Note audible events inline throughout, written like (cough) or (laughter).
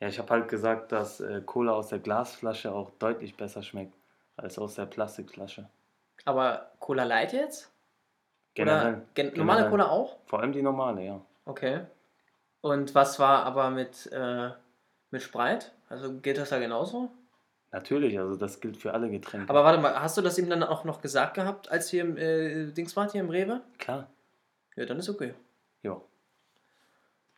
Ja, ich habe halt gesagt, dass äh, Cola aus der Glasflasche auch deutlich besser schmeckt als aus der Plastikflasche. Aber Cola Light jetzt? Generell. Gen normale Generell. Cola auch? Vor allem die normale, ja. Okay. Und was war aber mit, äh, mit Sprite? Also gilt das da genauso? Natürlich, also das gilt für alle Getränke. Aber warte mal, hast du das ihm dann auch noch gesagt gehabt, als ihr im äh, Dings wart, hier im Rewe? Klar, Ja, dann ist okay. jo.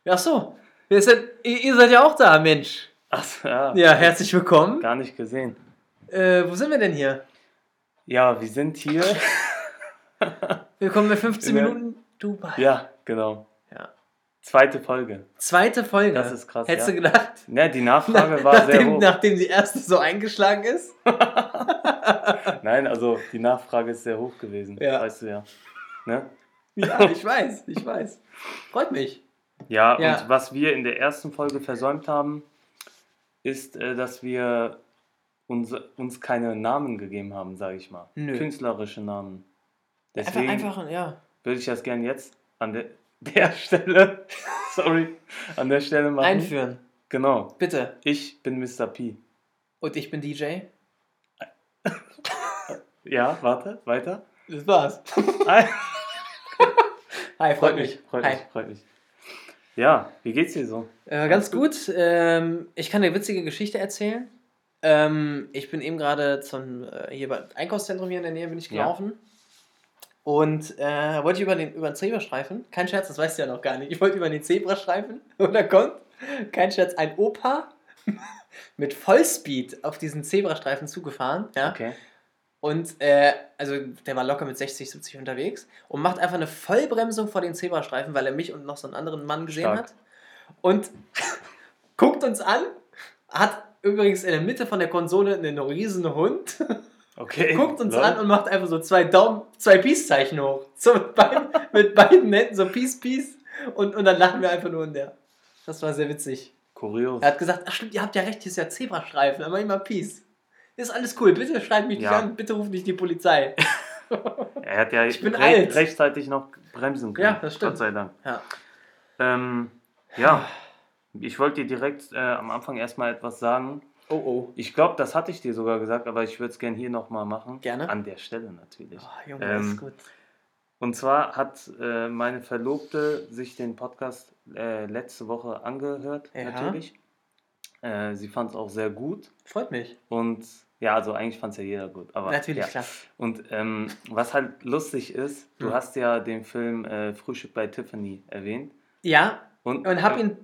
Ach so, wir sind, ihr, ihr seid ja auch da, Mensch. Ach, ja, Ja, herzlich willkommen. gar nicht gesehen. Äh, wo sind wir denn hier? Ja, wir sind hier. Willkommen bei 15 Ja. Minuten Dubai. ja, genau. Ja. Zweite Folge. Zweite Folge. Das ist krass, Hättest ja. du gedacht? Ja, die Nachfrage war sehr nachdem, hoch. nachdem die erste so eingeschlagen ist? (laughs) Nein, also die Nachfrage ist sehr hoch gewesen. Ja. Weißt du ja. Ne? Ja, ich weiß, ich weiß. (laughs) Freut mich. Ja, Ja. und was wir in der ersten Folge versäumt haben, ist, äh, dass wir uns, uns keine Namen gegeben haben, sage ich mal. Nö. Künstlerische Namen. Einfach, Deswegen einfach, ja. würde ich das gern jetzt an der, (laughs) der Stelle, (laughs) sorry, an der Stelle machen. Einführen. Genau. Bitte. Ich bin Mr. P. Und ich bin DJ. (laughs) Ja, warte, weiter. Das war's. Hi. Hi, Freut mich, freut Hi. mich, freut mich. Ja, wie geht's dir so? Äh, ganz gut. Ähm, ich kann eine witzige Geschichte erzählen. Ähm, ich bin eben gerade zum äh, hier beim Einkaufszentrum hier in der Nähe bin ich Ja. gelaufen. Und äh, wollte ich über den, über den Zebrastreifen. Kein Scherz, das weißt du ja noch gar nicht. Ich wollte über den Zebrastreifen (laughs) und da kommt, kein Scherz, ein Opa (laughs) mit Vollspeed auf diesen Zebrastreifen zugefahren. Ja? Okay. Und äh, also der war locker mit 60, 70 unterwegs und macht einfach eine Vollbremsung vor den Zebrastreifen, weil er mich und noch so einen anderen Mann gesehen Stark. hat. Und (laughs) guckt uns an, hat übrigens in der Mitte von der Konsole einen riesen Hund, Okay. (laughs) guckt uns Lol. an und macht einfach so zwei Daumen, zwei Peace-Zeichen hoch. So mit beiden, (laughs) mit beiden Händen so Peace, Peace. Und, und dann lachen wir einfach nur in der. Das war sehr witzig. Kurios. Er hat gesagt, ach stimmt, ihr habt ja recht, hier ist ja Zebrastreifen, aber immer Peace. Ist alles cool, bitte schreibt mich Ja. nicht an, bitte ruft nicht die Polizei. (laughs) Er hat ja Ich bin re alt. rechtzeitig noch bremsen können. Ja, das stimmt. Gott sei Dank. Ja. Ähm, ja, ich wollte dir direkt äh, am Anfang erstmal etwas sagen. Oh oh. Ich glaube, das hatte ich dir sogar gesagt, aber ich würde es gerne hier nochmal machen. Gerne. An der Stelle natürlich. Oh, Junge, Ähm, ist gut. Und zwar hat äh, meine Verlobte sich den Podcast äh, letzte Woche angehört, Ja. natürlich. Äh, sie fand es auch sehr gut. Freut mich. Und ja, also eigentlich fand es ja jeder gut. Aber, Natürlich, ja. klar. Und ähm, was halt lustig ist, du Hm. hast ja den Film äh, Frühstück bei Tiffany erwähnt. Ja, Und, und habe äh, ihn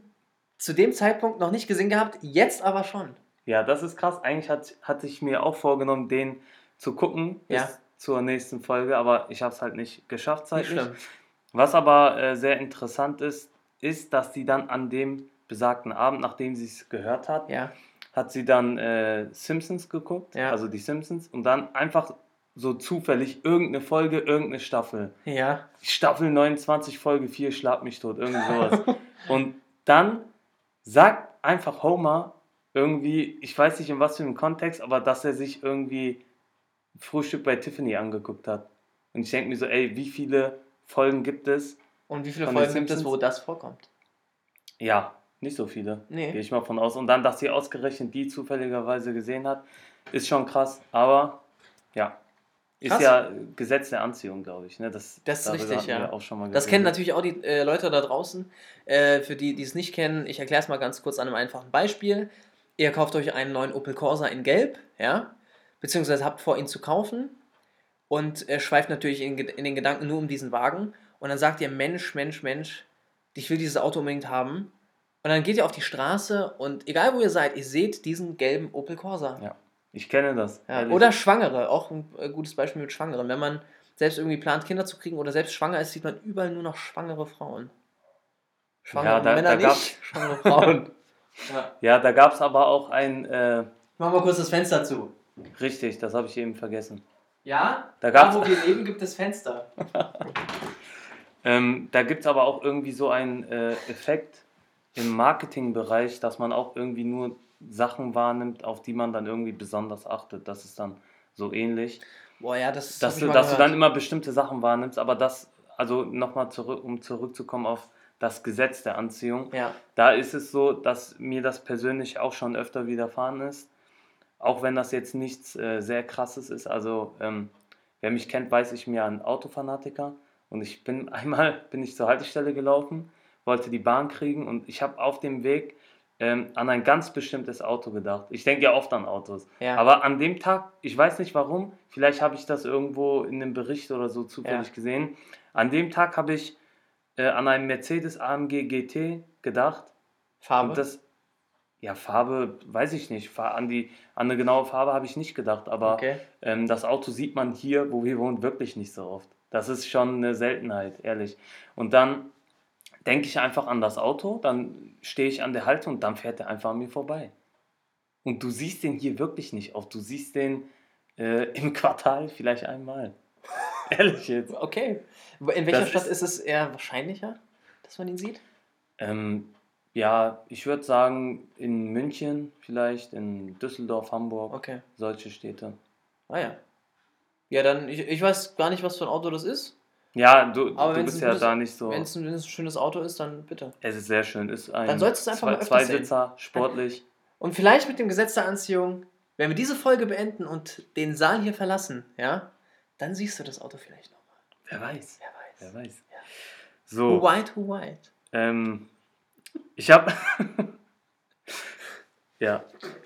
zu dem Zeitpunkt noch nicht gesehen gehabt, jetzt aber schon. Ja, das ist krass. Eigentlich hat, hatte ich mir auch vorgenommen, den zu gucken bis Ja. zur nächsten Folge, aber ich habe es halt nicht geschafft Nicht zeitlich. schlimm. Was aber äh, sehr interessant ist, ist, dass sie dann an dem besagten Abend, nachdem sie es gehört hat, Ja. Hat sie dann äh, Simpsons geguckt, Ja. also die Simpsons, und dann einfach so zufällig irgendeine Folge, irgendeine Staffel. Ja. Staffel 29, Folge 4, Schlag mich tot, irgend sowas. (laughs) und dann sagt einfach Homer irgendwie, ich weiß nicht in was für einem Kontext, aber dass er sich irgendwie Frühstück bei Tiffany angeguckt hat. Und ich denke mir so, ey, wie viele Folgen gibt es? Und wie viele Folgen gibt es, wo das vorkommt? Ja, nicht so viele. Nee. Gehe ich mal von aus. Und dann, dass sie ausgerechnet die zufälligerweise gesehen hat, ist schon krass. Aber ja, ist Krass. ja Gesetz der Anziehung, glaube ich. Ne? Das, Das ist richtig, ja. Auch schon mal Das kennen natürlich auch die äh, Leute da draußen. Äh, für die, die es nicht kennen, ich erkläre es mal ganz kurz an einem einfachen Beispiel. Ihr kauft euch einen neuen Opel Corsa in Gelb, ja, beziehungsweise habt vor, ihn zu kaufen und äh, schweift natürlich in, in den Gedanken nur um diesen Wagen. Und dann sagt ihr, Mensch, Mensch, Mensch, ich will dieses Auto unbedingt haben. Und dann geht ihr auf die Straße und egal wo ihr seid, ihr seht diesen gelben Opel Corsa. Ja, ich kenne das. Ja, oder Schwangere, auch ein äh, gutes Beispiel mit Schwangeren. Wenn man selbst irgendwie plant, Kinder zu kriegen oder selbst schwanger ist, sieht man überall nur noch schwangere Frauen. Schwangere Ja, da- Männer da nicht, (laughs) schwangere Frauen. (laughs) ja. Ja, da gab es aber auch ein, äh, Machen wir kurz das Fenster zu. richtig, das habe ich eben vergessen. Ja? Da gab's- wo wir leben, gibt es Fenster. (laughs) Ähm, da gibt es aber auch irgendwie so einen äh, Effekt im Marketingbereich, dass man auch irgendwie nur Sachen wahrnimmt, auf die man dann irgendwie besonders achtet. Das ist dann so ähnlich. Boah, ja, das dass, du, dass du dann immer bestimmte Sachen wahrnimmst, aber das, also nochmal zurück, um zurückzukommen auf das Gesetz der Anziehung. Ja. Da ist es so, dass mir das persönlich auch schon öfter widerfahren ist. Auch wenn das jetzt nichts äh, sehr krasses ist. Also, ähm, wer mich kennt, weiß ich mir ein Autofanatiker. Und ich bin (laughs) einmal bin ich zur Haltestelle gelaufen, wollte die Bahn kriegen und ich habe auf dem Weg ähm, an ein ganz bestimmtes Auto gedacht. Ich denke ja oft an Autos. Ja. Aber an dem Tag, ich weiß nicht warum, vielleicht habe ich das irgendwo in einem Bericht oder so zufällig Ja. gesehen. An dem Tag habe ich äh, an einen Mercedes AMG GT gedacht. Farbe. Und das, ja, Farbe, weiß ich nicht. An, die, an eine genaue Farbe habe ich nicht gedacht, aber okay. ähm, das Auto sieht man hier, wo wir wohnen, wirklich nicht so oft. Das ist schon eine Seltenheit, ehrlich. Und dann denke ich einfach an das Auto, dann stehe ich an der Halte und dann fährt er einfach an mir vorbei. Und du siehst den hier wirklich nicht oft. Du siehst den äh, (laughs) im Quartal vielleicht einmal. (laughs) ehrlich jetzt. Okay. In welcher Das Stadt ist- ist es eher wahrscheinlicher, dass man ihn sieht? Ähm, ja, ich würde sagen, in München vielleicht, in Düsseldorf, Hamburg, Okay. solche Städte. Ah ja. Ja, dann, ich, ich weiß gar nicht, was für ein Auto das ist. Ja, du, Aber du bist ja gutes- da nicht so. Wenn es ein, schönes Auto ist, dann bitte. Es ist sehr schön. Ist ein Dann sollst du es einfach zwei, mal. Zweisitzer, sportlich. (laughs) Und vielleicht mit dem Gesetz der Anziehung, wenn wir diese Folge beenden und den Saal hier verlassen, ja, dann siehst du das Auto vielleicht nochmal. Wer weiß. Wer weiß. Wer weiß. Ja. So. Who white, who white. Ähm, ich habe. (laughs) ja.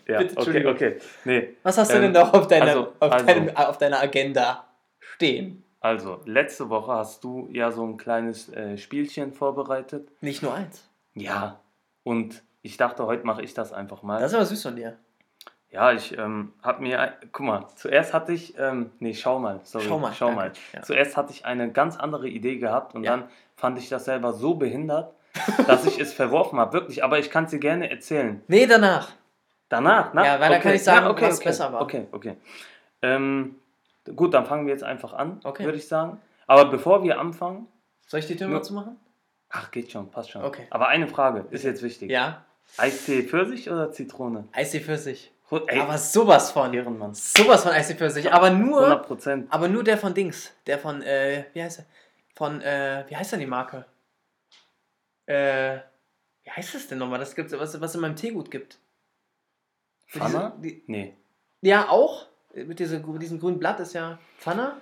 Ja, Bitte, okay, okay. Nee, Was hast du Ähm, denn noch auf deiner, also- auf, also. deinem, auf deiner Agenda stehen? Also, letzte Woche hast du ja so ein kleines äh, Spielchen vorbereitet. Nicht nur eins. Ja. Und ich dachte, heute mache ich das einfach mal. Das ist aber süß von dir. Ja, ich ähm, habe mir, ein- guck mal, zuerst hatte ich, ähm, nee, schau mal, sorry, Schau mal, schau mal. ja. Zuerst hatte ich eine ganz andere Idee gehabt und Ja. dann fand ich das selber so behindert, (laughs) dass ich es verworfen habe, wirklich. Aber ich kann es dir gerne erzählen. Nee, danach. Danach, ne? Ja, weil dann kann ich sagen, was okay, besser war. Okay, okay. Ähm, gut, dann fangen wir jetzt einfach an, Okay. würde ich sagen. Aber bevor wir anfangen, Soll ich die Tür mal zumachen? ach, geht schon, passt schon. Okay. Aber eine Frage ist jetzt wichtig. Ja. Eistee Pfirsich oder Zitrone? Eistee Pfirsich. Ey, Aber sowas von. Ehrenmann. Sowas von Eistee Pfirsich. Aber 100 nur, Prozent. aber nur der von Dings. Der von, äh, wie heißt er? Von, äh, wie heißt denn die Marke? Äh, wie heißt das denn nochmal? Das gibt's, was, was in meinem Teegut gibt. Die- Nee. Ja, auch. Mit, diese, mit diesem grünen Blatt ist ja Pfanner.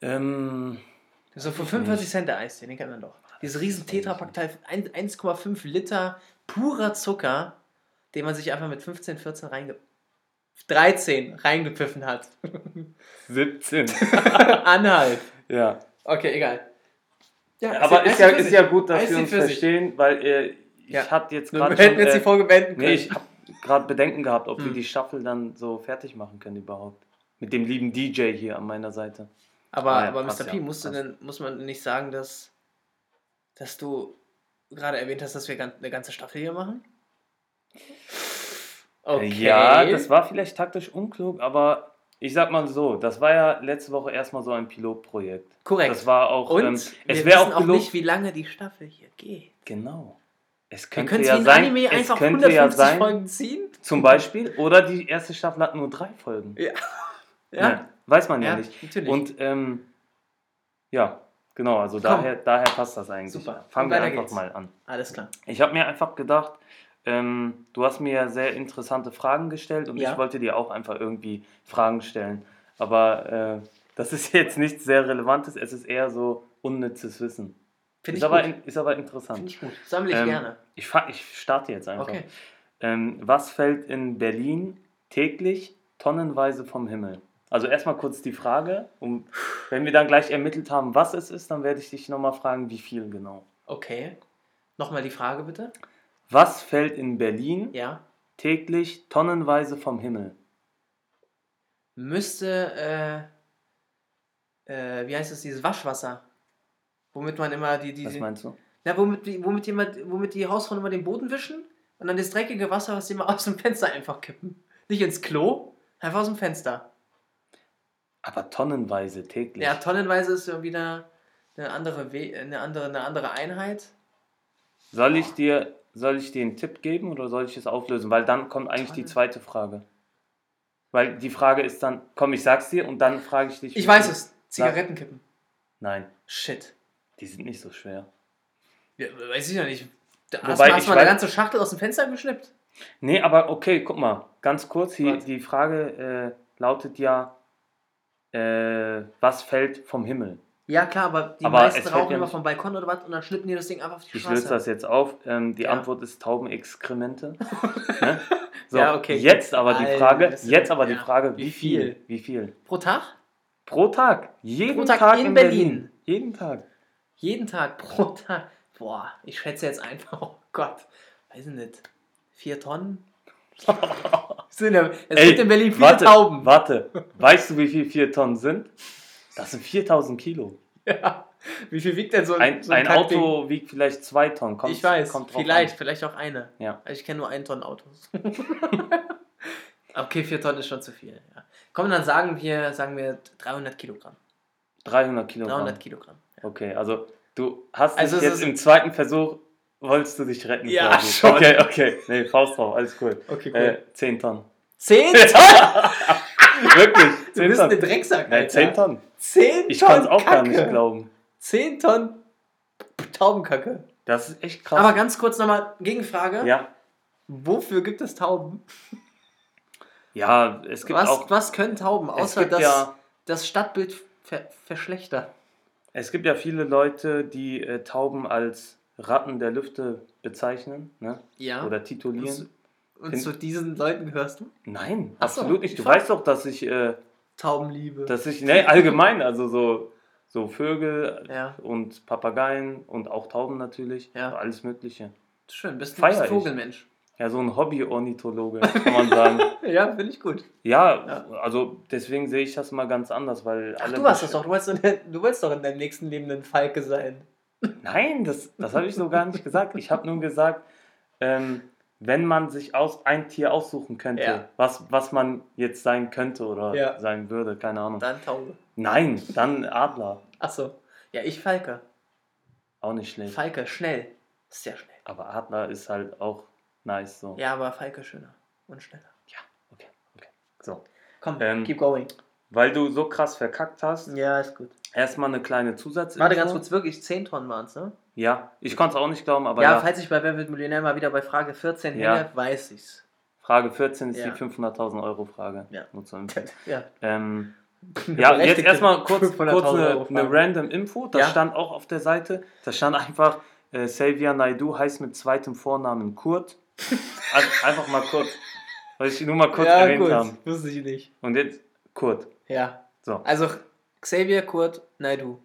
Ähm, So für ich 45 nicht. Cent der Eistee, den kennt man doch. Diese riesen Tetrapack-Teil, ein- 1,5 Liter purer Zucker, den man sich einfach mit 15, 14 reinge... 13 reingepfiffen hat. (laughs) 17. Anhalt. ja. Okay, egal. Ja, Aber ist ja, ist ja gut, dass wir uns verstehen, weil äh, ich Ja. hatte jetzt Wir gerade hätten schon... jetzt die Äh, Folge beenden können. nee, ich habe gerade Bedenken gehabt, ob wir Hm. die Staffel dann so fertig machen können überhaupt. Mit dem lieben DJ hier an meiner Seite. aber Ah ja, aber Mr. P, ja, musst du denn, muss man nicht sagen, dass, dass du gerade erwähnt hast, dass wir eine ganze Staffel hier machen? Äh, Ja, das war vielleicht taktisch unklug, aber ich sag mal so, das war ja letzte Woche erstmal so ein Pilotprojekt. korrekt. Das war auch... Und ähm, wir es wäre wissen auch auch nicht, wie lange die Staffel hier geht. Genau. Es könnte ja sein, Anime es einfach könnte 150 ja sein, Folgen ziehen. zum Beispiel, oder die erste Staffel hat nur drei Folgen. Ja. (laughs) Ja, weiß man ja, Ja, nicht. natürlich. Und ähm, ja, genau, also Komm. daher, daher passt das eigentlich. Super. Fangen wir einfach geht's. mal an. Alles klar. Ich habe mir einfach gedacht, ähm, du hast mir sehr interessante Fragen gestellt und Ja. ich wollte dir auch einfach irgendwie Fragen stellen. Aber äh, das ist (laughs) jetzt nichts sehr Relevantes, es ist eher so unnützes Wissen. Finde Ist ich, aber, gut. ist aber interessant. Finde ich gut. Sammle ich Ähm, gerne. Ich, ich starte jetzt einfach. Okay. Ähm, was fällt in Berlin täglich tonnenweise vom Himmel? Also erstmal kurz die Frage, um, wenn wir dann gleich ermittelt haben, was es ist, dann werde ich dich nochmal fragen, wie viel genau. Okay. Nochmal die Frage bitte. Was fällt in Berlin Ja. täglich tonnenweise vom Himmel? Müsste, äh, äh, wie heißt es, dieses Waschwasser? Womit man immer die, die, Was meinst du? na, womit, die- womit, jemand, womit die Hausfrauen immer den Boden wischen und dann das dreckige Wasser, was sie immer (laughs) aus dem Fenster einfach kippen. Nicht ins Klo, einfach aus dem Fenster. Aber tonnenweise täglich. Ja, tonnenweise ist ja wieder eine andere, We eine andere, eine andere Einheit. Soll ich dir, soll ich dir einen Tipp geben oder soll ich es auflösen? Weil dann kommt eigentlich die Tonnen. zweite Frage. Weil die Frage ist dann, komm, ich sag's dir und dann frage ich dich. Ich weiß es. Zigarettenkippen. Nein, Shit. Die sind nicht so schwer. Ja, weiß ich ja nicht. Da hast, Wobei, du- hast ich mal eine ganze Schachtel aus dem Fenster geschnippt? Nee, aber okay, guck mal, ganz kurz, die, Was? die Frage äh, lautet ja, äh, was fällt vom Himmel? Ja, klar, aber die Aber meisten rauchen ja immer vom Balkon oder was und dann schnippen die das Ding einfach auf die Ich Straße. löse das jetzt auf. Ähm, die Ja. Antwort ist Taubenexkremente. (laughs) ne? so, Ja, okay. Jetzt aber die Alter, Frage, ist- jetzt aber die. Frage, Wie wie viel? viel? Wie viel? Pro Tag? Pro Tag. Jeden Pro Tag Tag, in in, Berlin. Berlin. Jeden Tag. Jeden Tag, (laughs) pro Tag. Boah, ich schätze jetzt einfach, oh Gott, weiß ich nicht, vier Tonnen? (laughs) Es gibt in Berlin viele warte, Tauben. Warte, (laughs) weißt du, wie viel 4 Tonnen sind? Das sind 4000 Kilo. Ja. Wie viel wiegt denn so Ein, so ein Kackding? Auto wiegt vielleicht 2 Tonnen. Kommt, ich weiß, kommt vielleicht, An. vielleicht auch eine. Ja. Also Ich kenne nur ein Tonnen Autos. okay, vier Tonnen ist schon zu viel. Ja. Komm, dann sagen wir, sagen wir 300 Kilogramm. 300 Kilogramm. 300 Kilogramm. Okay, also du hast Also dich jetzt im zweiten Versuch, wolltest du dich retten? Ja, quasi. schon. Okay, okay. Nee, Faust drauf, alles cool. Okay, Äh, 10 Tonnen. Zehn (laughs) Wirklich, Du 10 bist ein Tonnen. Drecksack, Nee, Alter. 10 Tonnen. Zehn Ich Tonnen kann es auch gar Kacke. nicht glauben. 10 Tonnen Taubenkacke. Das ist echt krass. Aber ganz kurz nochmal Gegenfrage. ja, Wofür gibt es Tauben? ja, es gibt Was, auch, was können Tauben, außer gibt das, ja, das Stadtbild ver verschlechtern? Es gibt ja viele Leute, die äh, Tauben als Ratten der Lüfte bezeichnen, ne? Ja. Oder titulieren. und Find- zu diesen Leuten gehörst du? Nein, Ach so, absolut nicht. Du weißt doch, dass ich, äh, Taubenliebe. dass ich, ne, allgemein, also so, so Vögel ja, und Papageien und auch Tauben natürlich, Ja. alles Mögliche. schön. Bist du ich. Vogelmensch? Ja, so ein Hobby-Ornithologe, kann man sagen. (laughs) Ja, finde ich gut. Ja, Ja. also deswegen sehe ich das mal ganz anders, weil Ach, alle. du hast das doch. Du der- du wolltest doch in deinem nächsten Leben ein Falke sein. (laughs) Nein, das, das habe ich so gar nicht gesagt. Ich habe nur gesagt, ähm, wenn man sich aus ein Tier aussuchen könnte, Ja. was, was man jetzt sein könnte oder Ja. sein würde, keine Ahnung. Dann Taube. Nein, dann Adler. Achso. Ja, ich Falke. Auch nicht schlecht. Falke, schnell. Sehr schnell. Aber Adler ist halt auch nice so. Ja, aber Falke schöner und schneller. Okay, okay. So. Komm, Ähm, keep going. Weil du so krass verkackt hast, Ja, ist gut. erstmal eine kleine Zusatz. Warte ganz kurz, wirklich 10 Tonnen waren es, ne? Ja, ich konnte es auch nicht glauben, aber ja, ja, falls ich bei Wer wird Millionär mal wieder bei Frage 14 Ja. hänge, weiß ich's. Frage 14 ist Ja. die 500.000 Euro Frage. Ja. Nur zur (laughs) Info. Ja. Ähm, (laughs) ja, jetzt erstmal kurz, 500.000 kurz eine, eine random Info. Das Ja. stand auch auf der Seite. Da stand einfach, äh, Xavier Naidu heißt mit zweitem Vornamen Kurt. Einfach mal kurz, weil ich nur mal kurz ja, erwähnt gut. haben. Wusste ich nicht. Und jetzt Kurt. Ja. So. Also Xavier, Kurt, Naidu.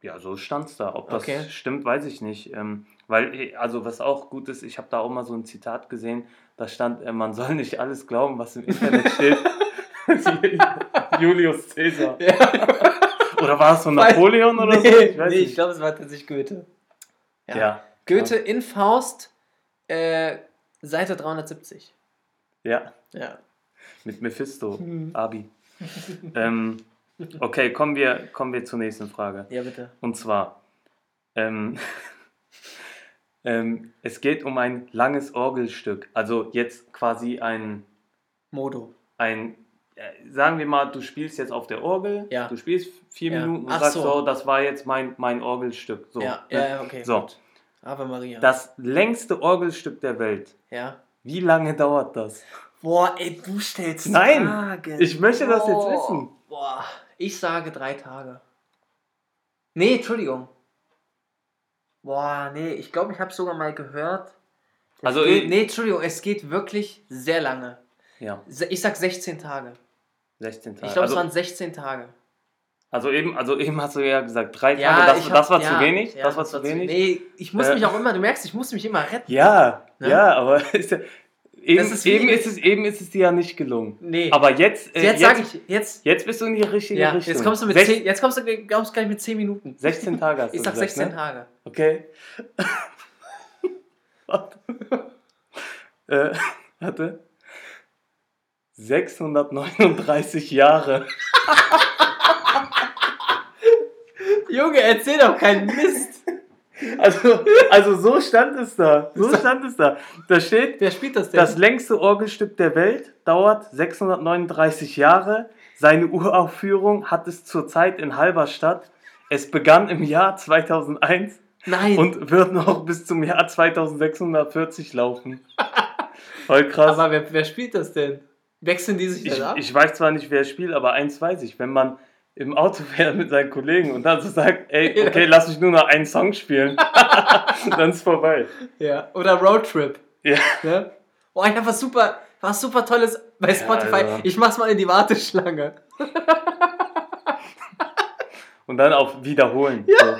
Ja, so stand es da. Ob das Okay. stimmt, weiß ich nicht. Ähm, weil, eh, also was auch gut ist, ich habe da auch mal so ein Zitat gesehen, da stand, äh, man soll nicht alles glauben, was im Internet (laughs) steht. (laughs) Julius Caesar. Ja. Oder war es so Napoleon oder so? nee, Ich weiß nee, ich nicht. glaube, es war tatsächlich Goethe. Ja. Ja. Goethe in Faust, äh, Seite 370. ja, Ja. mit Mephisto, Hm. Abi. (laughs) ähm, okay, kommen wir, kommen wir zur nächsten Frage. Ja, bitte. Und zwar, ähm, (laughs) ähm, es geht um ein langes Orgelstück. Also jetzt quasi ein, Modo. ein äh, sagen wir mal, du spielst jetzt auf der Orgel, Ja. du spielst vier Ja. Minuten und Ach sagst so. so. das war jetzt mein, mein Orgelstück. So, ja, ne? ja, ja, okay. So. gut. Ave Maria. Das längste Orgelstück der Welt. ja. Wie lange dauert das? Boah, ey, du stellst Nein, Fragen. ich möchte das jetzt wissen. Boah, ich sage drei Tage. Nee, Entschuldigung. Boah, nee, ich glaube, ich habe sogar mal gehört. Es Also geht, nee, Entschuldigung, es geht wirklich sehr lange. Ja, Ich sag 16 Tage. 16 Tage. Ich glaube, also, es waren 16 Tage. Also, eben, also eben hast du ja gesagt, drei Ja, Tage, das, ich hab- das war ja, zu wenig. ja, das war zu wenig. Nee, ich muss Äh, mich auch immer, du merkst, ich muss mich immer retten. Ja, Ne? ja, aber (laughs) ist ja, eben, Das ist eben, ist es, eben ist es dir ja nicht gelungen. Nee. Aber jetzt, äh, jetzt sage ich, jetzt, jetzt bist du in die richtige ja, Richtung. jetzt kommst du mit Sech- 10, jetzt kommst du, kommst gleich mit 10 Minuten. 16 Tage hast Ich du sag gesagt, 16 ne? Tage. Okay. (laughs) warte. äh, warte. 639 Jahre. (laughs) Junge, erzähl doch keinen Mist. (laughs) Also, also so stand es da. So stand es da. Da steht, Wer spielt das denn? das längste Orgelstück der Welt dauert 639 Jahre. Seine Uraufführung hat es zurzeit in Halberstadt. Es begann im Jahr 2001. Nein. und wird noch bis zum Jahr 2640 laufen. Voll krass. Aber wer, wer spielt das denn? Wechseln die sich Ich, dann ab? ich weiß zwar nicht, wer spielt, aber eins weiß ich. Wenn man im Auto fährt mit seinen Kollegen und dann so sagt, ey, okay, lass mich nur noch einen Song spielen, (laughs) dann ist vorbei. ja. Oder Roadtrip. Ja. Ne? Oh, ich hab was super, was super Tolles bei Spotify. Alter. ich mach's mal in die Warteschlange. Und dann auf Wiederholen. So.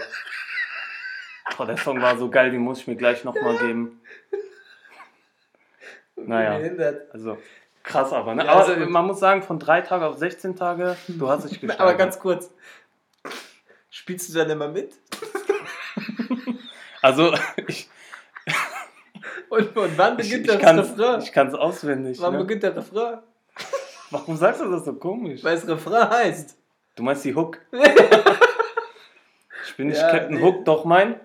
Boah, der Song war so geil, den muss ich mir gleich nochmal geben. Naja. Also krass aber, ne? Ja, aber also- man muss sagen, von drei Tage auf 16 Tage, du hast dich (laughs) gesteigert. Aber ganz kurz. Spielst du dann immer mit? (laughs) Also (laughs) ich, Und, und wann ich, beginnt ich das kann Refrain? es ich kann's auswendig. Wann Ne? beginnt der Refrain? Warum sagst du das so komisch? Weil es Refrain heißt. Du meinst die Hook? Ich bin nicht Ja, Captain nee. Hook, doch mein?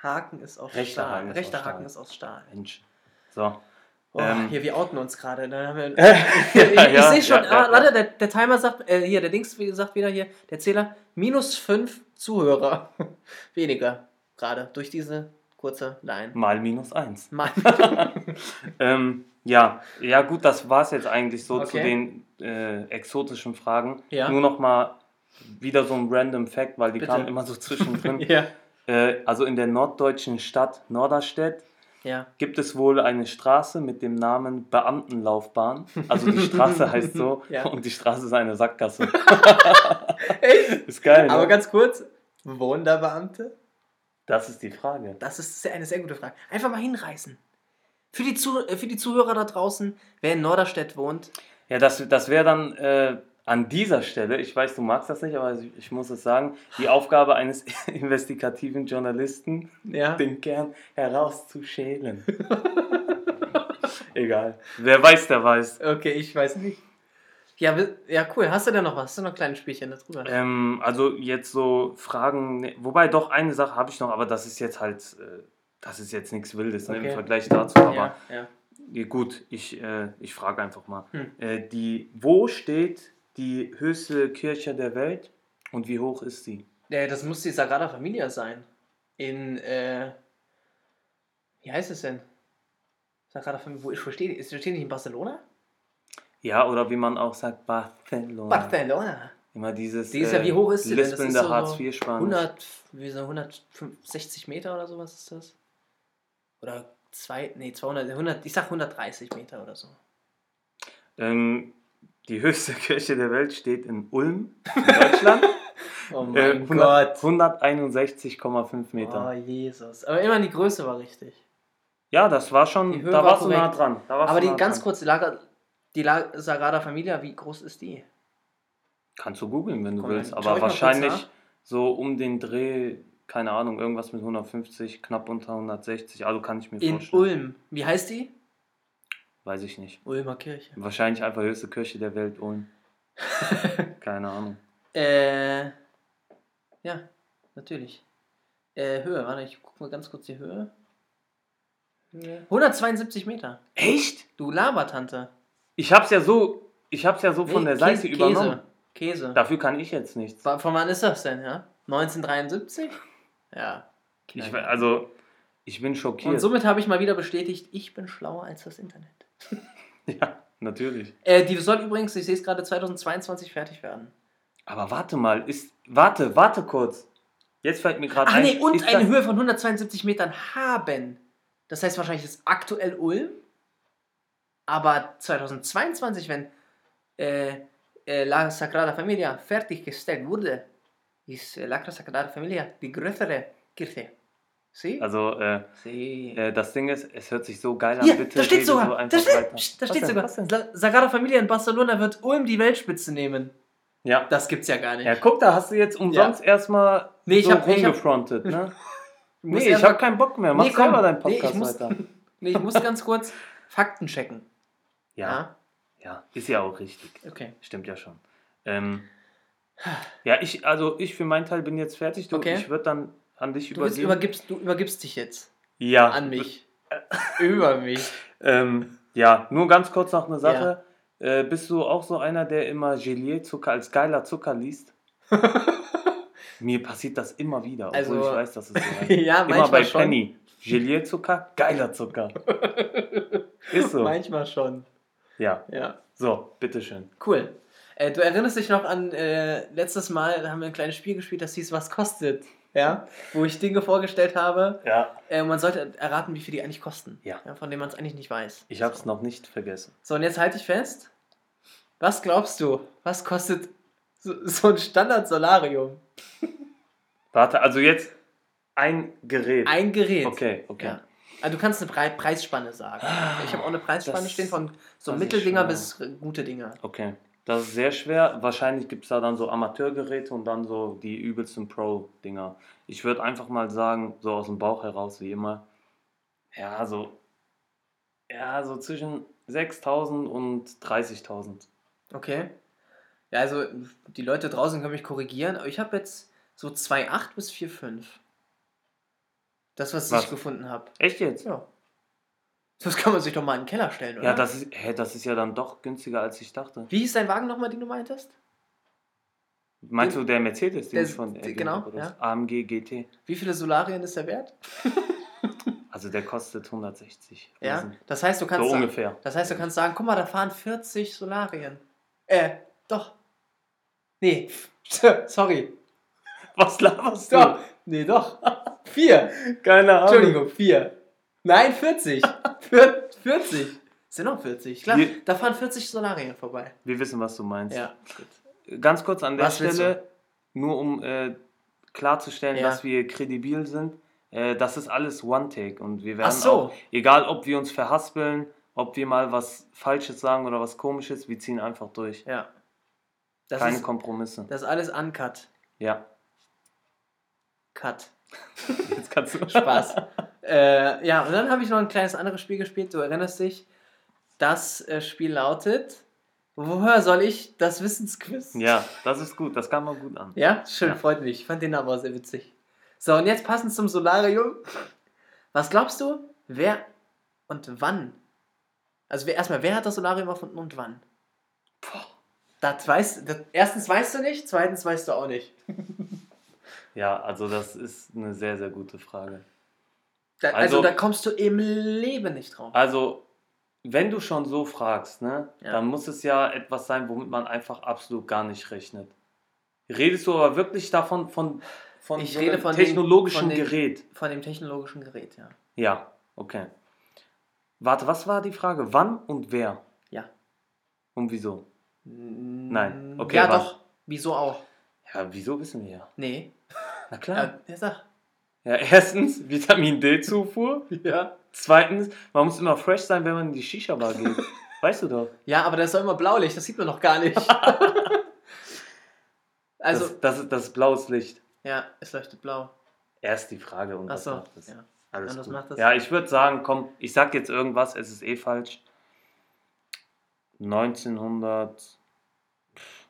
Haken ist aus Rechter Stahl. Haken Rechter Haken ist aus Stahl. Mensch. So. Oh, Ähm. hier, wir outen uns gerade. Haben wir, (laughs) ja, ich ich sehe schon, ja, ja, ah, warte, der, der Timer sagt, äh, hier, der Dings sagt wieder hier, der Zähler, minus fünf Zuhörer. (laughs) Weniger, gerade, durch diese kurze Line. Mal minus eins. Mann. (laughs) Ähm, ja, ja gut, das war es jetzt eigentlich so zu Okay. den äh, exotischen Fragen. Ja. Nur noch mal wieder so ein random Fact, weil die Bitte. kamen immer so zwischendrin. ja. äh, also in der norddeutschen Stadt Norderstedt Ja. gibt es wohl eine Straße mit dem Namen Beamtenlaufbahn. Also die Straße (laughs) heißt so Ja. und die Straße ist eine Sackgasse. (laughs) Echt? Ist geil, ne? Aber ganz kurz, wohnen da Beamte? das ist die Frage. Das ist eine sehr gute Frage. Einfach mal hinreißen. Für die, Zu äh, für die Zuhörer da draußen, wer in Norderstedt wohnt, Ja, das, das wäre dann äh, an dieser Stelle, ich weiß, du magst das nicht, aber ich, muss es sagen, die Aufgabe eines (laughs) investigativen Journalisten, ja, den Kern herauszuschälen. (laughs) Egal. Wer weiß, der weiß. okay, ich weiß nicht. Ja, ja, cool. Hast du denn noch was? Hast du noch kleine Spielchen da drüber? Ähm, also jetzt so Fragen, ne, wobei doch eine Sache habe ich noch, aber das ist jetzt halt, äh, das ist jetzt nichts Wildes ne, Okay. im Vergleich dazu. Aber ja. ja, gut, ich, äh, ich frage einfach mal. Hm. Äh, die, wo steht die höchste Kirche der Welt und wie hoch ist sie? Äh, das muss die Sagrada Familia sein. In, äh, wie heißt es denn? Sagrada Familia, wo ich verstehe, ist steht nicht in Barcelona? Ja, oder wie man auch sagt, Barcelona. Barcelona. Immer dieses Die ist ja, wie hoch ist sie denn? Das ist so- so Hartz-IV-Spanisch. 100, wie so 160 Meter oder sowas ist das? Oder zwei, nee, 200, 100, ich sag 130 Meter oder so. Ähm, die höchste Kirche der Welt steht in Ulm, in Deutschland. (laughs) Oh äh, mein 100 Gott. 161,5 Meter. Oh Jesus. Aber immer die Größe war richtig. Ja, das war schon, da war warst du nah korrekt. dran. Aber die nah ganz dran. kurz, die, Lager, die La Sagrada Familia, wie groß ist die? Kannst du googeln, wenn du Komm, willst. Aber wahrscheinlich so um den Dreh, keine Ahnung, irgendwas mit 150, knapp unter 160. Also kann ich mir In vorstellen. Ulm. Wie heißt die? Weiß ich nicht. Ulmer Kirche. Wahrscheinlich einfach höchste Kirche der Welt, Ulm. (laughs) keine Ahnung. Äh, ja, natürlich. Äh, Höhe, warte, ich guck mal ganz kurz die Höhe. Höhe. 172 Meter. Echt? Du Labertante. Ich hab's ja so, ich hab's ja so von Nee, der Seite Käse, übernommen. Käse. Käse. Dafür kann ich jetzt nichts. Von wann ist das denn, ja? 1973? Ja. Ich, also, ich bin Und schockiert. somit habe ich mal wieder bestätigt, ich bin schlauer als das Internet. (laughs) ja, natürlich. Äh, die soll übrigens, ich sehe es gerade, 2022 fertig werden. Aber warte mal, ist. Warte, warte kurz. Jetzt fällt mir gerade Ach ein. nee, und ist eine Höhe von 172 Metern haben. Das heißt wahrscheinlich ist aktuell Ulm, aber 2022, wenn äh, äh, La Sagrada Familia fertiggestellt wurde, ist äh, La Sagrada Familia die größere Kirche. Sie? Also, äh, Sie. äh, das Ding ist, es hört sich so geil an. Hier, bitte da steht sogar, so da steht, da steht denn? sogar, Sagrada Familia in Barcelona wird Ulm die Weltspitze nehmen. Ja. Das gibt's ja gar nicht. ja, guck, da hast du jetzt umsonst erstmal Nee, so hab- ich hab- rumgefrontet, ne? (laughs) Nee, ich erst hab mal- keinen Bock mehr. Mach Nee, komm. selber deinen Nee, ich Podcast muss- weiter. (laughs) Nee, ich muss ganz kurz Fakten checken. Ja, ja, ist ja auch richtig. Okay. Stimmt ja schon. Ähm, ja, ich, also ich für meinen Teil bin jetzt fertig. Du, Okay. Ich würde dann an dich Du, übergeben. übergibst, du übergibst dich jetzt ja. an mich. (laughs) Über mich. Ähm, ja, nur ganz kurz noch eine Sache. Äh, bist du auch so einer, der immer Gelee-Zucker als geiler Zucker liest? (laughs) Mir passiert das immer wieder, obwohl Also- ich weiß, dass es so (laughs) heißt. ja, Immer bei schon. Penny. Gelierzucker, geiler Zucker. Ist so. Manchmal schon. Ja, Ja. so, bitteschön. Cool. Äh, du erinnerst dich noch an äh, letztes Mal, da haben wir ein kleines Spiel gespielt, das hieß Was kostet? Ja, wo ich Dinge vorgestellt habe. Ja. Äh, man sollte erraten, wie viel die eigentlich kosten. Ja. von denen man es eigentlich nicht weiß. Ich habe es noch nicht vergessen. So, und jetzt halte ich fest. Was glaubst du? Was kostet so, so ein Standard-Solarium? (laughs) Warte, also jetzt ein Gerät. Ein Gerät. Okay, okay. Ja. Also du kannst eine Pre Preisspanne sagen. ich habe auch eine Preisspanne das- stehen von so Mitteldinger bis gute Dinger. Okay. Das ist sehr schwer. Wahrscheinlich gibt es da dann so Amateurgeräte und dann so die übelsten Pro-Dinger. Ich würde einfach mal sagen, so aus dem Bauch heraus, wie immer, ja, so, ja, so zwischen 6.000 und 30.000. Okay. Ja, also die Leute draußen können mich korrigieren, aber ich habe jetzt so 2,8 bis 4,5. Das, was, Was? ich gefunden habe. Echt jetzt? Ja. Das kann man sich doch mal in den Keller stellen, oder? Ja, das ist, hä, das ist ja dann doch günstiger, als ich dachte. Wie hieß dein Wagen nochmal, den du meintest? Meinst du der Mercedes, den Der- ich von erwähnt genau, ja. AMG GT? Wie viele Solarien ist der wert? (laughs) Also der kostet 160. Ja. Das heißt, du So kannst sagen, ungefähr. das heißt, du kannst sagen, guck mal, da fahren 40 Solarien. Äh, doch. Nee, (laughs) sorry. Was laberst du? Doch. Nee, doch. (laughs) Vier. Keine Ahnung. Entschuldigung, vier. Nein, 40. Vier- 40. Sind noch 40. Klar, Wir- da fahren 40 Solarien vorbei. Wir wissen, was du meinst. Ja, gut. Ganz kurz an der Was Stelle, nur um äh, klarzustellen, Ja. dass wir kredibil sind. Äh, das ist alles One-Take und wir werden Ach so. auch, egal ob wir uns verhaspeln, ob wir mal was Falsches sagen oder was Komisches, wir ziehen einfach durch. Ja. Das, Keine ist, Kompromisse. das ist alles uncut. Ja. Cut. (laughs) Jetzt kannst du. Spaß. Äh, ja, und dann habe ich noch ein kleines anderes Spiel gespielt. Du erinnerst dich. Das äh, Spiel lautet: Woher soll ich das Wissensquiz? Ja, das ist gut. Das kam mal gut an. Ja, schön, Ja. freut mich. Ich fand den aber sehr witzig. So, und jetzt passend zum Solarium. Was glaubst du, wer und wann? Also wer, erstmal, wer hat das Solarium erfunden und wann? Boah. Das weißt, das, erstens weißt du nicht, zweitens weißt du auch nicht. (laughs) Ja, also das ist eine sehr, sehr gute Frage. Da, also, Also- da kommst du im Leben nicht drauf. Also, wenn du schon so fragst, ne, Ja. dann muss es ja etwas sein, womit man einfach absolut gar nicht rechnet. Redest du aber wirklich davon, von, von Ich so rede von den- technologischen von den- Gerät? Von dem technologischen Gerät, ja. Ja, okay. Warte, was war die Frage? Wann und wer? Ja. Und wieso? Nein. Okay, Ja, was? doch. Wieso auch? Ja, wieso wissen wir ja? Nee. Na klar. (laughs) Ja sag. Ja, erstens Vitamin D-Zufuhr. Ja. Zweitens, man muss immer fresh sein, wenn man in die Shisha-Bar geht. (laughs) weißt du doch. Ja, aber das ist doch immer Blaulicht, das sieht man noch gar nicht. (laughs) (laughs) also, das, das, ist, das ist blaues Licht. ja, es leuchtet blau. Erst die Frage und was Achso, macht es? ja. Alles gut. macht das? Ja, ich würde sagen, komm, ich sag jetzt irgendwas, es ist eh falsch. 1900. Pff,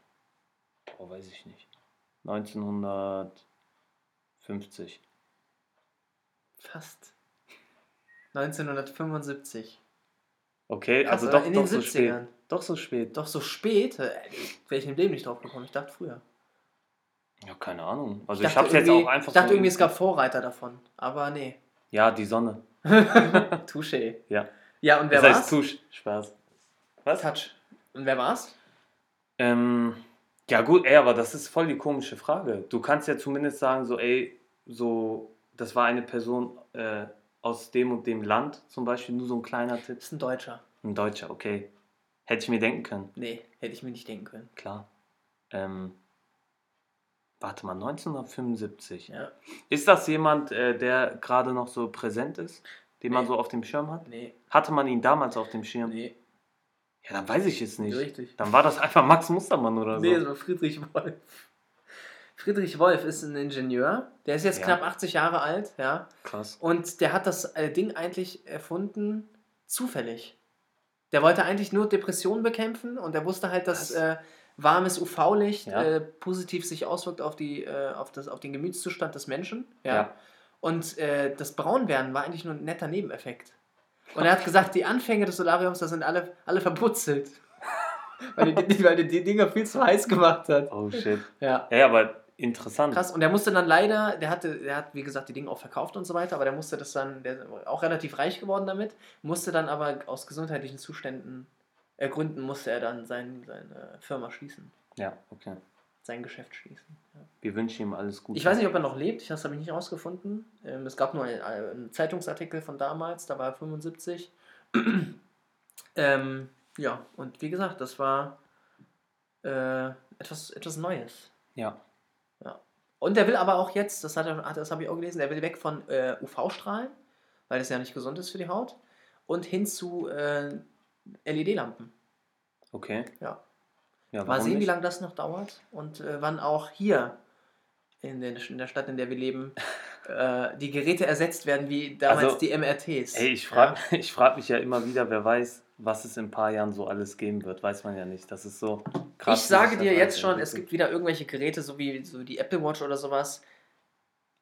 boah, weiß ich nicht. 1950. Fast. 1975. Okay, Krass, also doch, in doch den so 70ern. spät. Doch so spät. Doch so spät, äh, wäre ich im Leben nicht drauf gekommen. Ich dachte früher. Ja, keine Ahnung. Also ich ich, hab's jetzt auch einfach Ich dachte so irgendwie, es gab Vorreiter davon. Aber nee. Ja, die Sonne. (laughs) Touché. Ja. Ja, und wer das heißt war's? Tusch. Spaß. Was? Touch. Und wer war's? Ähm, ja gut, ey, aber das ist voll die komische Frage. Du kannst ja zumindest sagen, so, ey, so, das war eine Person äh, aus dem und dem Land, zum Beispiel, nur so ein kleiner Tipp. Das ist ein Deutscher. Ein Deutscher, okay. Hätte ich mir denken können, Nee, hätte ich mir nicht denken können. klar. Ähm, warte mal, 1975. Ja. Ist das jemand, äh, der gerade noch so präsent ist, den man Nee. so auf dem Schirm hat? Nee, Hatte man ihn damals auf dem Schirm? nee. Ja, dann weiß ich es nicht. Richtig. Dann war das einfach Max Mustermann oder so. Nee, es war Friedrich Wolf. Friedrich Wolf ist ein Ingenieur. Der ist jetzt Ja. knapp 80 Jahre alt, ja. Krass. Und der hat das äh, Ding eigentlich erfunden zufällig. Der wollte eigentlich nur Depressionen bekämpfen und er wusste halt, dass äh, warmes UV-Licht Ja. äh, positiv sich auswirkt auf, die, äh, auf, das, auf den Gemütszustand des Menschen. Ja. Ja. Und äh, das Braunwerden war eigentlich nur ein netter Nebeneffekt. Und er hat gesagt, die Anfänge des Solariums, da sind alle, alle verputzelt. (laughs) weil, die, die, weil die, die Dinger viel zu heiß gemacht hat. Oh shit. Ja. Ja, aber Interessant. Krass. Und der musste dann leider, der hatte, der hat, wie gesagt, die Dinge auch verkauft und so weiter, aber der musste das dann, der ist auch relativ reich geworden damit, musste dann aber aus gesundheitlichen Zuständen, äh, Gründen musste er dann sein, seine Firma schließen, Ja, okay. sein Geschäft schließen. Ja. Wir wünschen ihm alles Gute. Ich weiß nicht, ob er noch lebt, das habe ich nicht rausgefunden. Ähm, es gab nur einen, einen Zeitungsartikel von damals, da war er 75. (clears throat) ähm, ja, und wie gesagt, das war äh, etwas, etwas Neues. Ja. Und er will aber auch jetzt, das, hat er, das habe ich auch gelesen, er will weg von äh, UV-Strahlen, weil das ja nicht gesund ist für die Haut, und hin zu äh, LED-Lampen. Okay. Ja. Ja, Mal sehen, wie nicht? lange das noch dauert und äh, wann auch hier in, den, in der Stadt, in der wir leben, (laughs) äh, die Geräte ersetzt werden, wie damals Also, die MRTs. Ey, ich frage (laughs) ich frag mich ja immer wieder, wer weiß, was es in ein paar Jahren so alles geben wird. Weiß man ja nicht. Das ist so Ich sage dir jetzt schon, es gibt wieder irgendwelche Geräte, so wie so die Apple Watch oder sowas.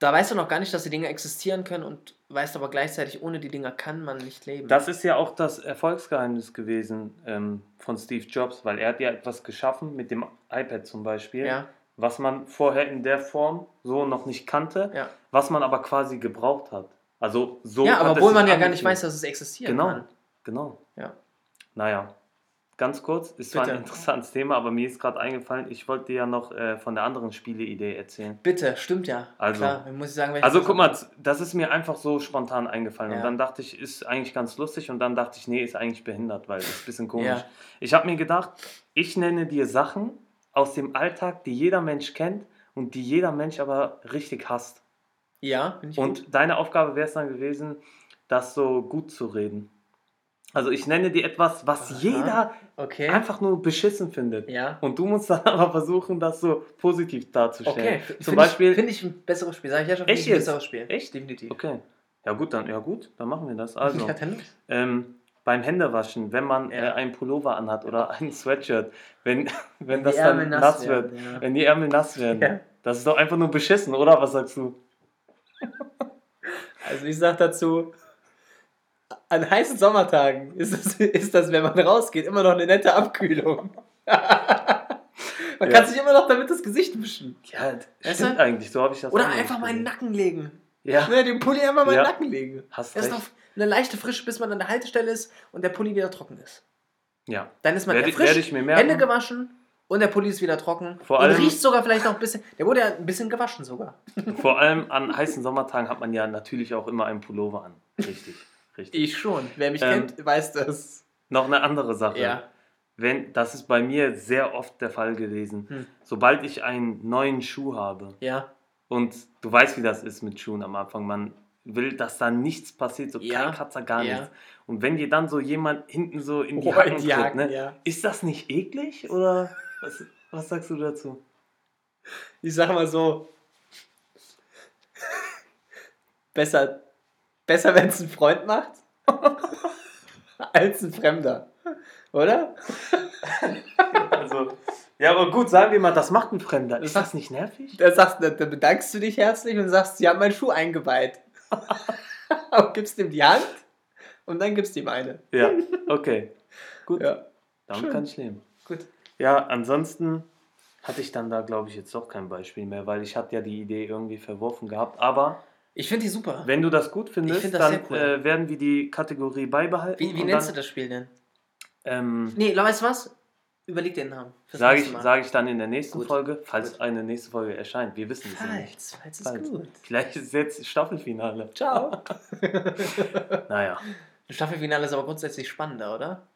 Da weißt du noch gar nicht, dass die Dinge existieren können und weißt aber gleichzeitig, ohne die Dinger kann man nicht leben. Das ist ja auch das Erfolgsgeheimnis gewesen ähm, von Steve Jobs, weil er hat ja etwas geschaffen mit dem iPad zum Beispiel, ja, was man vorher in der Form so noch nicht kannte, ja. was man aber quasi gebraucht hat. Also so. ja, aber obwohl man ja gar nicht weiß, dass es existieren Genau, kann. genau. Ja. Naja, ganz kurz, ist zwar ein interessantes Thema, aber mir ist gerade eingefallen, ich wollte dir ja noch äh, von der anderen Spieleidee erzählen. Bitte, stimmt ja. Also. Klar, muss ich sagen, Also das guck mal, das ist mir einfach so spontan eingefallen. Ja. Und dann dachte ich, ist eigentlich ganz lustig. Und dann dachte ich, nee, ist eigentlich behindert, weil ist ein bisschen (laughs) komisch. Ja. Ich habe mir gedacht, ich nenne dir Sachen aus dem Alltag, die jeder Mensch kennt und die jeder Mensch aber richtig hasst. Ja, ich gut. Und deine Aufgabe wäre es dann gewesen, das so gut zu reden. Also ich nenne dir etwas, was Aha. jeder Okay. einfach nur beschissen findet. Ja. Und du musst (laughs) dann aber versuchen, das so positiv darzustellen. Okay. Zum Find Beispiel. Finde ich ein besseres Spiel. Sag ich ja schon, Echt ein besseres Spiel. Echt? Definitiv. Okay. Ja gut, dann, ja gut, dann machen wir das. Also, (laughs) Ja, dann- ähm, beim Händewaschen, wenn man Ja. äh, einen Pullover anhat oder (laughs) ein Sweatshirt, wenn, wenn das dann nass, wird, werden, ja. wenn die Ärmel nass (laughs) werden, Ja. das ist doch einfach nur beschissen, oder? Was sagst du? (laughs) Also ich sag dazu, an heißen Sommertagen ist das, ist das, wenn man rausgeht, immer noch eine nette Abkühlung. man kann sich immer noch damit das Gesicht wischen. Ja, Weißt stimmt du? eigentlich, so habe ich das Oder einfach mal in den. Nacken legen. Ja, Ne, den Pulli einfach mal in den Nacken legen. hast Das ist recht. noch eine leichte Frische, bis man an der Haltestelle ist und der Pulli wieder trocken ist. Ja, Dann ist man Werde- werde ich mir merken. Hände gewaschen und der Pulli ist wieder trocken. Vor und allem- riecht sogar vielleicht noch ein bisschen. Der wurde ja ein bisschen gewaschen sogar. (laughs) vor allem an heißen Sommertagen hat man ja natürlich auch immer einen Pullover an. Richtig, richtig. Ich schon. Wer mich Ähm, kennt, weiß das. Noch eine andere Sache. Ja. Wenn, das ist bei mir sehr oft der Fall gewesen. Hm. Sobald ich einen neuen Schuh habe, Ja. Und du weißt, wie das ist mit Schuhen am Anfang. Man will, dass da nichts passiert, so Ja, kein Kratzer, gar ja. nichts. Und wenn dir dann so jemand hinten so in die Oh, Hacken tritt, ne? ja. ist das nicht eklig oder was, was sagst du dazu? Ich sag mal so. Besser, besser wenn es ein Freund macht, (laughs) als ein Fremder. Oder? Also, ja, aber gut, sagen wir mal, das macht ein Fremder. Ist das nicht nervig? Da, sagst, da, da bedankst du dich herzlich und sagst, sie haben meinen Schuh eingeweiht. (laughs) und gibst ihm die Hand und dann gibst ihm eine. Ja, okay. Gut, Ja, damit schön. kann ich leben. gut. Ja, ansonsten hatte ich dann da, glaube ich, jetzt doch kein Beispiel mehr, weil ich hatte ja die Idee irgendwie verworfen gehabt. Aber Ich finde die super. wenn du das gut findest, find das dann cool. äh, werden wir die Kategorie beibehalten. Wie, wie nennst dann, du das Spiel denn? Ähm, Nee, weißt du was? Überleg dir den Namen. Sage ich, sag ich dann in der nächsten Gut. Folge, falls Gut. eine nächste Folge erscheint. Wir wissen es ja nicht. Falls, falls ist Falls. gut. Vielleicht ist jetzt Staffelfinale. Ciao. (laughs) Naja, Das Staffelfinale ist aber grundsätzlich spannender, oder?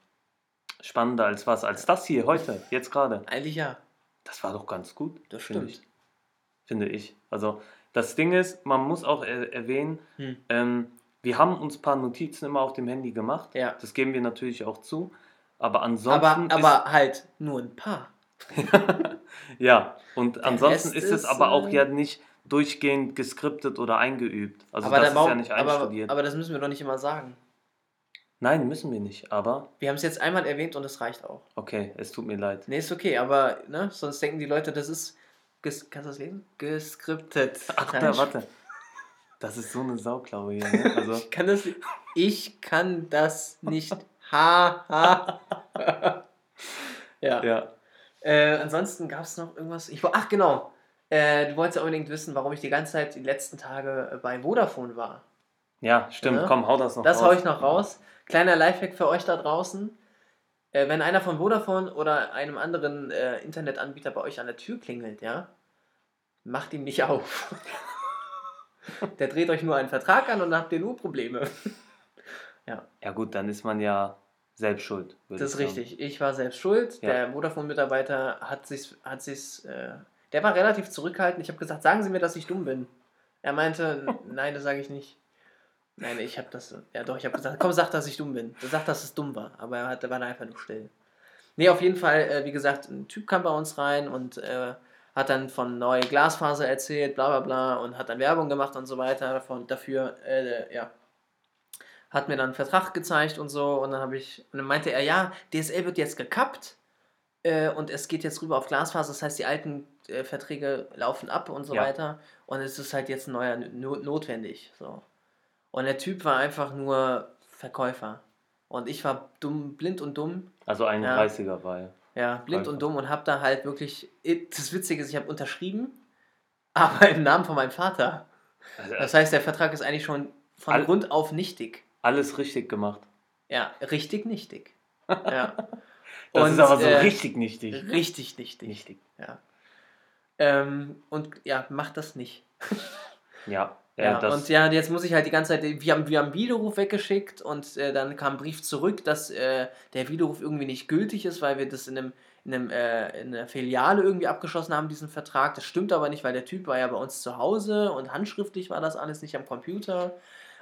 spannender als was? Als das hier heute, jetzt gerade. Eigentlich ja. Das war doch ganz gut. Das finde stimmt. Ich. Finde ich. Also, das Ding ist, man muss auch er erwähnen, Hm. ähm, wir haben uns ein paar Notizen immer auf dem Handy gemacht. Ja. Das geben wir natürlich auch zu. Aber ansonsten. Aber, aber halt nur ein paar. (laughs) ja, und ansonsten Rest ist es ist, aber auch ja nicht durchgehend geskriptet oder eingeübt. Also, aber, das der ist Baum, ja nicht aber, einstudiert. aber das müssen wir doch nicht immer sagen. Nein, müssen wir nicht. Aber, Wir haben es jetzt einmal erwähnt und es reicht auch. okay, es tut mir leid. Nee, ist okay, aber ne, sonst denken die Leute, das ist. Ges kannst du das lesen? Geskriptet. (laughs) Ach, da, warte. Das ist so eine Sauklaue hier. Ne? (laughs) Also, Ich kann das, ich kann das nicht. Ha, ha. (laughs) ja. ja. Äh, ansonsten gab es noch irgendwas. Ich, ach, genau. Äh, du wolltest ja unbedingt wissen, warum ich die ganze Zeit die letzten Tage äh, bei Vodafone war. Ja, stimmt. Ja. Komm, hau das noch Das raus. hau ich noch raus. Kleiner Lifehack für euch da draußen. Äh, wenn einer von Vodafone oder einem anderen äh, Internetanbieter bei euch an der Tür klingelt, ja, macht ihn nicht auf. (laughs) Der dreht euch nur einen Vertrag an und dann habt ihr nur Probleme. Ja gut, dann ist man ja selbst schuld. Das ist richtig. Ich war selbst schuld. Ja. Der Vodafone-Mitarbeiter hat sich, hat sich's, äh, der war relativ zurückhaltend. Ich habe gesagt, sagen Sie mir, dass ich dumm bin. Er meinte, (laughs) nein, das sage ich nicht. Nein, ich habe das, ja doch, ich habe gesagt, komm, sag, dass ich dumm bin. Sag, dass es dumm war. Aber er hat, er war da einfach nur still. Nee, auf jeden Fall, äh, wie gesagt, ein Typ kam bei uns rein und äh, hat dann von neue Glasfaser erzählt, bla bla bla, und hat dann Werbung gemacht und so weiter davon, dafür, äh, ja. Hat mir dann einen Vertrag gezeigt und so, und dann habe ich, und dann meinte er, ja, DSL wird jetzt gekappt äh, und es geht jetzt rüber auf Glasfaser, das heißt, die alten äh, Verträge laufen ab und so Ja. weiter, und es ist halt jetzt ein neuer no notwendig, so. Und der Typ war einfach nur Verkäufer. Und ich war dumm, blind und dumm. Also 31er war ja. Ja, blind und dumm und hab da halt wirklich. Das Witzige ist, ich habe unterschrieben, (laughs) aber im Namen von meinem Vater. Also, Das heißt, der Vertrag ist eigentlich schon von Grund auf nichtig. Alles richtig gemacht. Ja, richtig nichtig. (laughs) Ja. Das Und, ist aber so äh, richtig nichtig. Richtig nichtig. Nichtig. Ja. Ähm, und ja, macht das nicht. Ja. Ja, Ja, das, und ja, jetzt muss ich halt die ganze Zeit, wir haben, wir haben Widerruf weggeschickt und äh, dann kam ein Brief zurück, dass äh, der Widerruf irgendwie nicht gültig ist, weil wir das in einem, in einem äh, in einer Filiale irgendwie abgeschlossen haben, diesen Vertrag. Das stimmt aber nicht, weil der Typ war ja bei uns zu Hause und handschriftlich war das alles nicht am Computer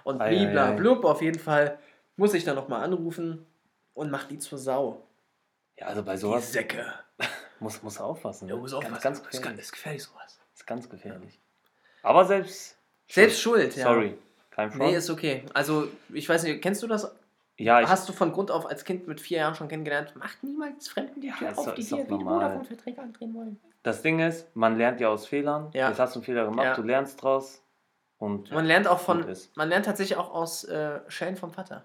und blibla blub. Auf jeden Fall muss ich dann nochmal anrufen und mach die zur Sau. ja, also bei Die sowas Säcke. (laughs) muss, muss aufpassen. Ja, ne? muss Ganz, aufpassen. ganz ist, gefährlich. ist gefährlich sowas. Ist ganz gefährlich. Aber selbst. Selbst schuld, ja. Sorry. Kein Front. Nee, ist okay. Also, ich weiß nicht, kennst du das ja, ich, Hast du von Grund auf als Kind mit vier Jahren schon kennengelernt, macht niemals Fremden die Ja, Tür ist auf, doch- die ist dir wie. Vodafone-Verträge andrehen wollen. das Ding ist, man lernt ja aus Fehlern. Ja. Jetzt hast du einen Fehler gemacht, Ja. du lernst draus. Und Man lernt auch von, man lernt tatsächlich auch aus äh, Schellen vom Vater.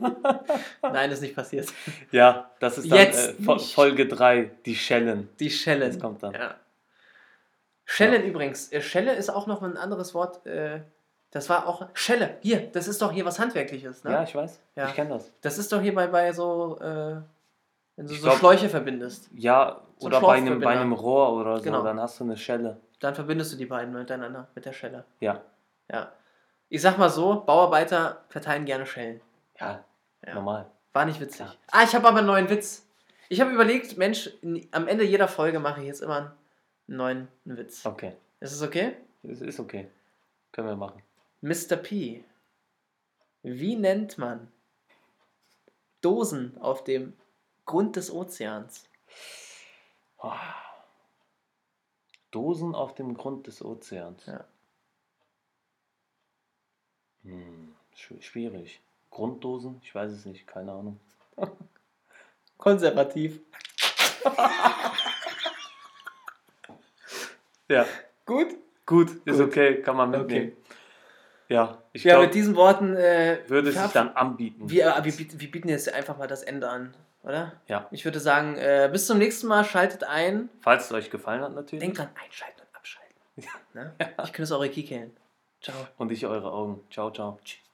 (laughs) Nein, ist nicht passiert. ja, das ist dann Jetzt äh, Fo- nicht. Folge 3, die Schellen. Die Schellen. Das kommt dann. Ja. Schellen übrigens. Äh, Schelle ist auch noch ein anderes Wort. Äh, das war auch. Schelle. Hier, das ist doch hier was Handwerkliches. Ne? Ja, ich weiß. Ja. Ich kenne das. Das ist doch hier bei, bei so. Äh, wenn du Ich so glaub- Schläuche verbindest. Ja, So oder bei einem, bei einem Rohr oder so, Genau. dann hast du eine Schelle. Dann verbindest du die beiden miteinander mit der Schelle. Ja. Ja. Ich sag mal so, Bauarbeiter verteilen gerne Schellen. Ja, Ja. normal. War nicht witzig. Klar. Ah, ich habe aber einen neuen Witz. Ich habe überlegt, Mensch, am Ende jeder Folge mache ich jetzt immer einen neuen Witz. Okay. Ist es okay? Ist, ist okay. Können wir machen. Mr. P. Wie nennt man Dosen auf dem Grund des Ozeans? Oh. Dosen auf dem Grund des Ozeans. Ja. Hm, schw- schwierig. Grunddosen? Ich weiß es nicht, keine Ahnung. (laughs) Konservativ. (laughs) Ja. Gut? Gut, ist Gut. okay, kann man Okay. mitnehmen. Ja, ich Ja, glaube, mit diesen Worten äh, würde es sich dann anbieten. Wir, äh, wir bieten jetzt einfach mal das Ende an, oder? Ja. Ich würde sagen, äh, bis zum nächsten Mal, schaltet ein. Falls es euch gefallen hat natürlich. Denkt dran, einschalten und abschalten. (laughs) Ne? Ich küsse eure Kiekeln. Ciao. Und ich eure Augen. Ciao, ciao. Tschüss.